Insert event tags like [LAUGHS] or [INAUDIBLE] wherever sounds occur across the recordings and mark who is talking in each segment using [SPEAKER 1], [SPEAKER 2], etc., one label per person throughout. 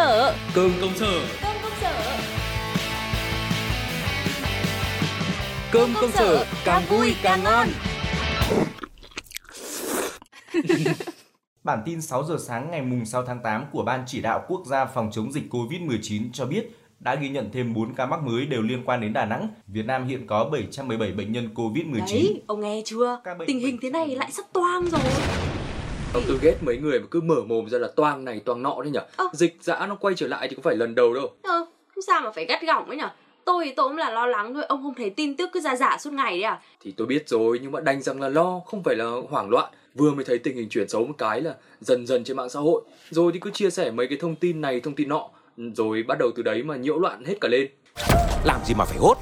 [SPEAKER 1] sở.
[SPEAKER 2] Cơm công sở.
[SPEAKER 1] Cơm công sở.
[SPEAKER 2] Cơm công sở càng vui càng ngon. [LAUGHS]
[SPEAKER 3] Bản tin 6 giờ sáng ngày mùng 6 tháng 8 của Ban Chỉ đạo Quốc gia phòng chống dịch COVID-19 cho biết đã ghi nhận thêm 4 ca mắc mới đều liên quan đến Đà Nẵng. Việt Nam hiện có 717 bệnh nhân COVID-19.
[SPEAKER 1] Đấy, ông nghe chưa?
[SPEAKER 3] Bệnh-
[SPEAKER 1] Tình hình thế này lại sắp toang rồi.
[SPEAKER 2] Ông tôi ghét mấy người mà cứ mở mồm ra là toang này toang nọ đấy nhở.
[SPEAKER 1] Ơ.
[SPEAKER 2] Dịch dã nó quay trở lại thì có phải lần đầu đâu.
[SPEAKER 1] Ờ, không sao mà phải gắt gỏng ấy nhở? Tôi thì tôi cũng là lo lắng thôi, ông không thấy tin tức cứ ra giả suốt ngày đấy à?
[SPEAKER 2] Thì tôi biết rồi nhưng mà đành rằng là lo, không phải là hoảng loạn. Vừa mới thấy tình hình chuyển xấu một cái là dần dần trên mạng xã hội. Rồi thì cứ chia sẻ mấy cái thông tin này, thông tin nọ. Rồi bắt đầu từ đấy mà nhiễu loạn hết cả lên.
[SPEAKER 4] Làm gì mà phải hốt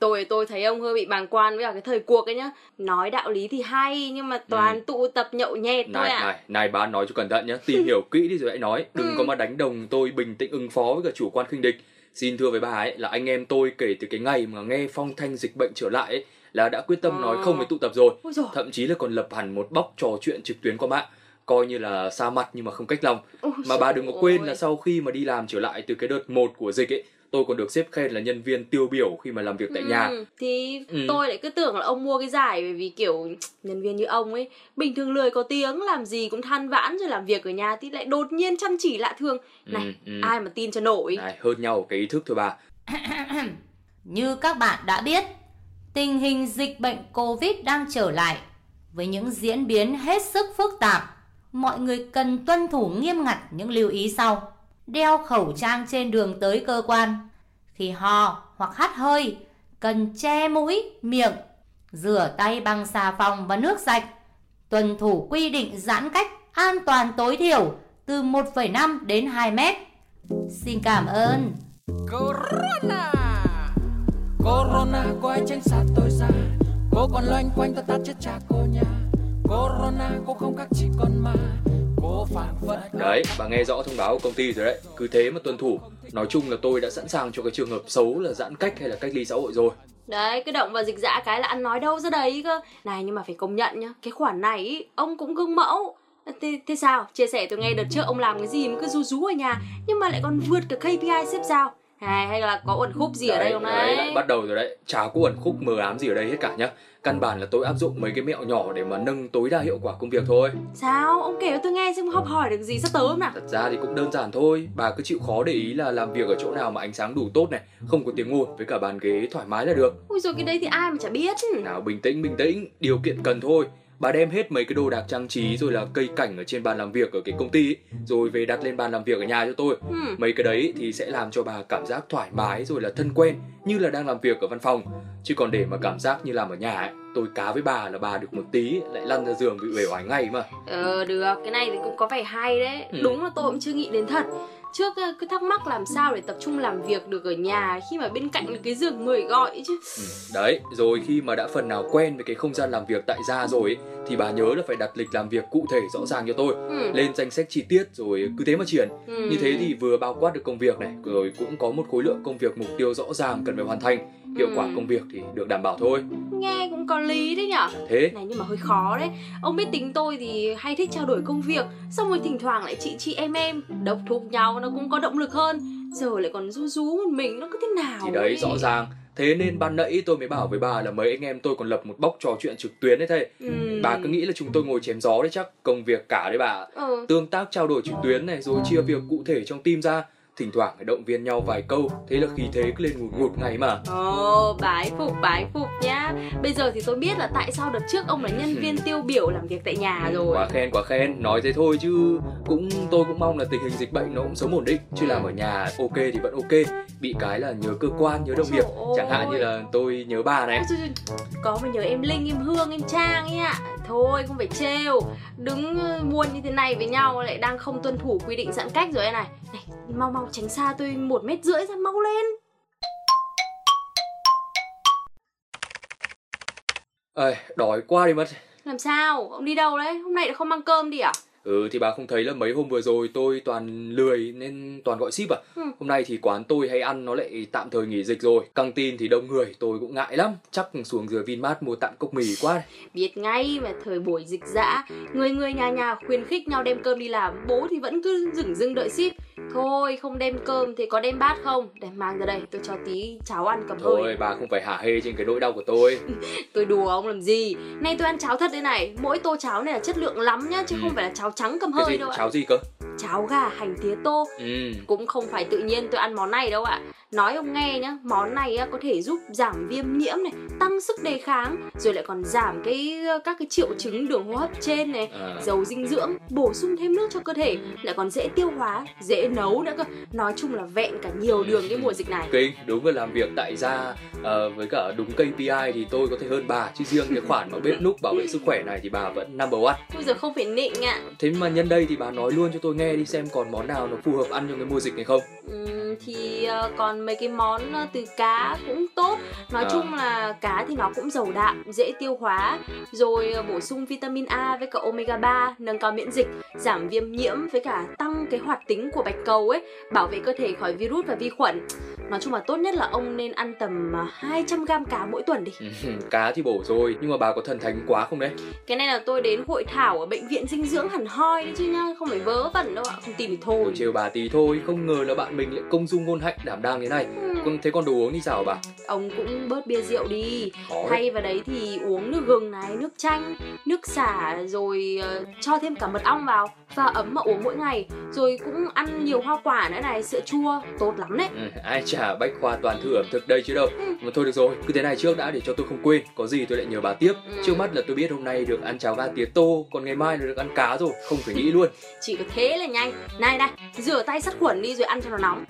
[SPEAKER 1] tôi tôi thấy ông hơi bị bàng quan với cả cái thời cuộc ấy nhá. Nói đạo lý thì hay nhưng mà toàn tụ tập nhậu nhẹt thôi
[SPEAKER 2] Này,
[SPEAKER 1] à.
[SPEAKER 2] này, này bạn nói cho cẩn thận nhé, tìm [LAUGHS] hiểu kỹ đi rồi hãy nói. Đừng
[SPEAKER 1] Ừ.
[SPEAKER 2] có mà đánh đồng tôi bình tĩnh ứng phó với cả chủ quan khinh địch. Xin thưa với bà ấy là anh em tôi kể từ cái ngày mà nghe phong thanh dịch bệnh trở lại ấy, là đã quyết tâm nói
[SPEAKER 1] Ờ.
[SPEAKER 2] không với tụ tập rồi. Thậm chí là còn lập hẳn một bóc trò chuyện trực tuyến qua mạng. Coi như là xa mặt nhưng mà không cách lòng.
[SPEAKER 1] ôi
[SPEAKER 2] Mà bà đừng có quên
[SPEAKER 1] ôi.
[SPEAKER 2] là sau khi mà đi làm trở lại từ cái đợt một của dịch ấy, tôi còn được xếp khen là nhân viên tiêu biểu khi mà làm việc tại nhà.
[SPEAKER 1] Ừ, thì
[SPEAKER 2] Ừ.
[SPEAKER 1] tôi lại cứ tưởng là ông mua cái giải bởi vì kiểu nhân viên như ông ấy bình thường lười có tiếng làm gì cũng than vãn rồi làm việc ở nhà thì lại đột nhiên chăm chỉ lạ thường này
[SPEAKER 2] Ừ, ừ.
[SPEAKER 1] ai mà tin cho nổi
[SPEAKER 2] Này, hơn nhau cái ý thức thôi bà. [CLEARS THROAT]
[SPEAKER 5] Như các bạn đã biết, tình hình dịch bệnh Covid đang trở lại với những diễn biến hết sức phức tạp. Mọi người cần tuân thủ nghiêm ngặt những lưu ý sau. Đeo khẩu trang trên đường tới cơ quan. Khi ho hoặc hắt hơi, cần che mũi, miệng. Rửa tay bằng xà phòng và nước sạch. Tuân thủ quy định giãn cách an toàn tối thiểu từ 1,5 đến 2 mét. Xin cảm ơn.
[SPEAKER 6] Corona Corona có ai tránh xa tôi ra Cô còn loanh quanh ta ta chết cha cô nhà Corona cô không khác chỉ con ma
[SPEAKER 2] Đấy, bà nghe rõ thông báo của công ty rồi đấy. Cứ thế mà tuân thủ. Nói chung là tôi đã sẵn sàng cho cái trường hợp xấu là giãn cách hay là cách ly xã hội rồi.
[SPEAKER 1] đấy cứ động vào dịch dã cái là ăn nói đâu ra đấy cơ này nhưng mà phải công nhận nhá cái khoản này ý, ông cũng gương mẫu thế, thế sao chia sẻ tôi nghe đợt trước ông làm cái gì mà cứ rú rú ở nhà nhưng mà lại còn vượt cả KPI xếp giao hay, hay là có uẩn khúc gì ở đây không đấy,
[SPEAKER 2] lại bắt đầu rồi đấy. Chả có ẩn khúc mờ ám gì ở đây hết cả nhá. Căn bản là tôi áp dụng mấy cái mẹo nhỏ để mà nâng tối đa hiệu quả công việc thôi.
[SPEAKER 1] sao ông kể cho tôi nghe xem học hỏi được gì sắp tới không nào
[SPEAKER 2] Thật ra thì cũng đơn giản thôi. Bà cứ chịu khó để ý là làm việc ở chỗ nào mà ánh sáng đủ tốt này, không có tiếng ồn với cả bàn ghế thoải mái là được.
[SPEAKER 1] ui rồi cái đấy thì ai mà chả biết
[SPEAKER 2] Nào bình tĩnh bình tĩnh, điều kiện cần thôi. Bà đem hết mấy cái đồ đạc trang trí rồi là cây cảnh ở trên bàn làm việc ở cái công ty ấy, rồi về đặt lên bàn làm việc ở nhà cho tôi.
[SPEAKER 1] ừ.
[SPEAKER 2] Mấy cái đấy thì sẽ làm cho bà cảm giác thoải mái rồi là thân quen như là đang làm việc ở văn phòng. Chứ còn để mà cảm giác như làm ở nhà ấy, tôi cá với bà là bà được một tí lại lăn ra giường bị uể oải ngay mà.
[SPEAKER 1] Ờ được, cái này thì cũng có vẻ hay đấy
[SPEAKER 2] Ừ.
[SPEAKER 1] Đúng là tôi cũng chưa nghĩ đến thật Trước cứ thắc mắc làm sao để tập trung làm việc được ở nhà Khi mà bên cạnh là cái giường người gọi chứ
[SPEAKER 2] Ừ, Đấy, rồi khi mà đã phần nào quen với cái không gian làm việc tại gia rồi ấy, thì bà nhớ là phải đặt lịch làm việc cụ thể rõ ràng cho tôi.
[SPEAKER 1] ừ.
[SPEAKER 2] Lên danh sách chi tiết rồi cứ thế mà triển.
[SPEAKER 1] Ừ.
[SPEAKER 2] Như thế thì vừa bao quát được công việc này, rồi cũng có một khối lượng công việc mục tiêu rõ ràng cần phải hoàn thành. Hiệu quả
[SPEAKER 1] Ừ.
[SPEAKER 2] công việc thì được đảm bảo thôi.
[SPEAKER 1] Nghe cũng có lý đấy nhở
[SPEAKER 2] Thế,
[SPEAKER 1] Này nhưng mà hơi khó đấy Ông biết tính tôi thì hay thích trao đổi công việc Xong rồi thỉnh thoảng lại chị chị em em Độc thúc nhau nó cũng có động lực hơn Giờ lại còn rú rú một mình nó cứ thế nào
[SPEAKER 2] thì đấy
[SPEAKER 1] ấy.
[SPEAKER 2] rõ ràng. Thế nên ban nãy tôi mới bảo với bà là mấy anh em tôi còn lập một bóc trò chuyện trực tuyến đấy thầy.
[SPEAKER 1] ừ.
[SPEAKER 2] Bà cứ nghĩ là chúng tôi ngồi chém gió đấy chắc, công việc cả đấy bà.
[SPEAKER 1] ừ.
[SPEAKER 2] Tương tác trao đổi trực tuyến này rồi chia việc cụ thể trong team ra. Thỉnh thoảng phải động viên nhau vài câu, thế là khí thế cứ lên ngùn ngụt ngày mà.
[SPEAKER 1] Ồ, bái phục, bái phục nhá. Bây giờ thì tôi biết là tại sao đợt trước ông là nhân viên [LAUGHS] tiêu biểu làm việc tại nhà rồi.
[SPEAKER 2] Quá khen quá khen, nói thế thôi chứ cũng tôi cũng mong là tình hình dịch bệnh nó cũng sớm ổn định chứ làm ở nhà ok thì vẫn ok. Bị cái là nhớ cơ quan nhớ đồng nghiệp. Chẳng hạn như là tôi nhớ bà này.
[SPEAKER 1] Có mà nhớ em Linh, em Hương, em Trang ấy ạ. Thôi không phải trêu. Đứng ờ, muôn như thế này với nhau lại đang không tuân thủ quy định giãn cách rồi này. Này, mau mau tránh xa tôi một mét rưỡi ra mau lên
[SPEAKER 2] Ơi, đói quá đi mất
[SPEAKER 1] Làm sao? Ông đi đâu đấy? Hôm nay lại không mang cơm đi à?
[SPEAKER 2] Ừ thì bà không thấy là mấy hôm vừa rồi tôi toàn lười nên toàn gọi ship à
[SPEAKER 1] Ừ.
[SPEAKER 2] Hôm nay thì quán tôi hay ăn nó lại tạm thời nghỉ dịch rồi Căng tin thì đông người tôi cũng ngại lắm Chắc xuống dưới Vinmart mua tạm cốc mì quá
[SPEAKER 1] Biết ngay mà thời buổi dịch dã Người người nhà nhà khuyến khích nhau đem cơm đi làm Bố thì vẫn cứ dửng dưng đợi ship Thôi không đem cơm thì có đem bát không? Để mang ra đây tôi cho tí cháo ăn cầm
[SPEAKER 2] Thôi
[SPEAKER 1] hơi
[SPEAKER 2] bà không phải hả hê trên cái nỗi đau của tôi. [LAUGHS]
[SPEAKER 1] Tôi đùa ông làm gì? Nay tôi ăn cháo thật đây này. Mỗi tô cháo này là chất lượng lắm nhá Chứ
[SPEAKER 2] Ừ.
[SPEAKER 1] không phải là cháo trắng cầm
[SPEAKER 2] Cái
[SPEAKER 1] hơi
[SPEAKER 2] gì,
[SPEAKER 1] đâu ạ.
[SPEAKER 2] Cháo gì cơ?
[SPEAKER 1] Cháo gà hành tía tô.
[SPEAKER 2] Ừ.
[SPEAKER 1] Cũng không phải tự nhiên tôi ăn món này đâu ạ Nói ông nghe nhá Món này á, có thể giúp giảm viêm nhiễm này Tăng sức đề kháng Rồi lại còn giảm cái các cái triệu chứng đường hô hấp trên này giàu dinh dưỡng, bổ sung thêm nước cho cơ thể, lại còn dễ tiêu hóa, dễ nấu nữa cơ. Nói chung là vẹn cả nhiều đường cái mùa dịch này.
[SPEAKER 2] Kinh, đúng là làm việc tại gia ờ, với cả đúng KPI thì tôi có thể hơn bà Chứ riêng cái khoản mà bếp núc bảo vệ sức khỏe này thì bà vẫn number one
[SPEAKER 1] Bây giờ không phải nịnh ạ.
[SPEAKER 2] Thế mà nhân đây thì bà nói luôn cho tôi nghe đi xem còn món nào nó phù hợp ăn trong cái mùa dịch này không
[SPEAKER 1] Ừm, thì ờ, còn mấy cái món ờ, từ cá cũng tốt. Nói
[SPEAKER 2] À.
[SPEAKER 1] chung là cá thì nó cũng giàu đạm, dễ tiêu hóa, rồi ờ, bổ sung vitamin A với cả omega 3, nâng cao miễn dịch, giảm viêm nhiễm với cả tăng cái hoạt tính của bạch cầu ấy, bảo vệ cơ thể khỏi virus và vi khuẩn. Nói chung là tốt nhất là ông nên ăn tầm ờ, 200 gram cá mỗi tuần đi.
[SPEAKER 2] Ừ, [LAUGHS] Cá thì bổ rồi nhưng mà bà có thần thánh quá không đấy?
[SPEAKER 1] Cái này là tôi đến hội thảo ở bệnh viện dinh dưỡng hẳn hoi đấy chứ nhá Không phải vớ vẩn đâu ạ, không tin thì thôi.
[SPEAKER 2] Tôi trêu bà tí thôi không ngờ là bạn mình lại công dung ngôn hạnh đảm đang thế này.
[SPEAKER 1] Ừ,
[SPEAKER 2] Còn thế còn đồ uống thì sao bà?
[SPEAKER 1] Ông cũng bớt bia rượu đi.
[SPEAKER 2] Khó đấy.
[SPEAKER 1] Thay vào đấy thì uống nước gừng này, nước chanh, nước xả Rồi ờ, cho thêm cả mật ong vào Pha ấm mà uống mỗi ngày. Rồi cũng ăn nhiều hoa quả nữa này, sữa chua Tốt lắm đấy.
[SPEAKER 2] Ừ, ai chả bách khoa toàn thư ẩm thực đây chứ đâu.
[SPEAKER 1] Ừ.
[SPEAKER 2] mà thôi được rồi cứ thế này trước đã để cho tôi không quên. Có gì tôi lại nhờ bà tiếp.
[SPEAKER 1] Ừ.
[SPEAKER 2] trước mắt là tôi biết hôm nay được ăn cháo gà tía tô còn ngày mai là được ăn cá rồi. Không phải nghĩ [LAUGHS] luôn.
[SPEAKER 1] Chỉ có thế là nhanh. Này này, rửa tay sát khuẩn đi rồi ăn cho nó nóng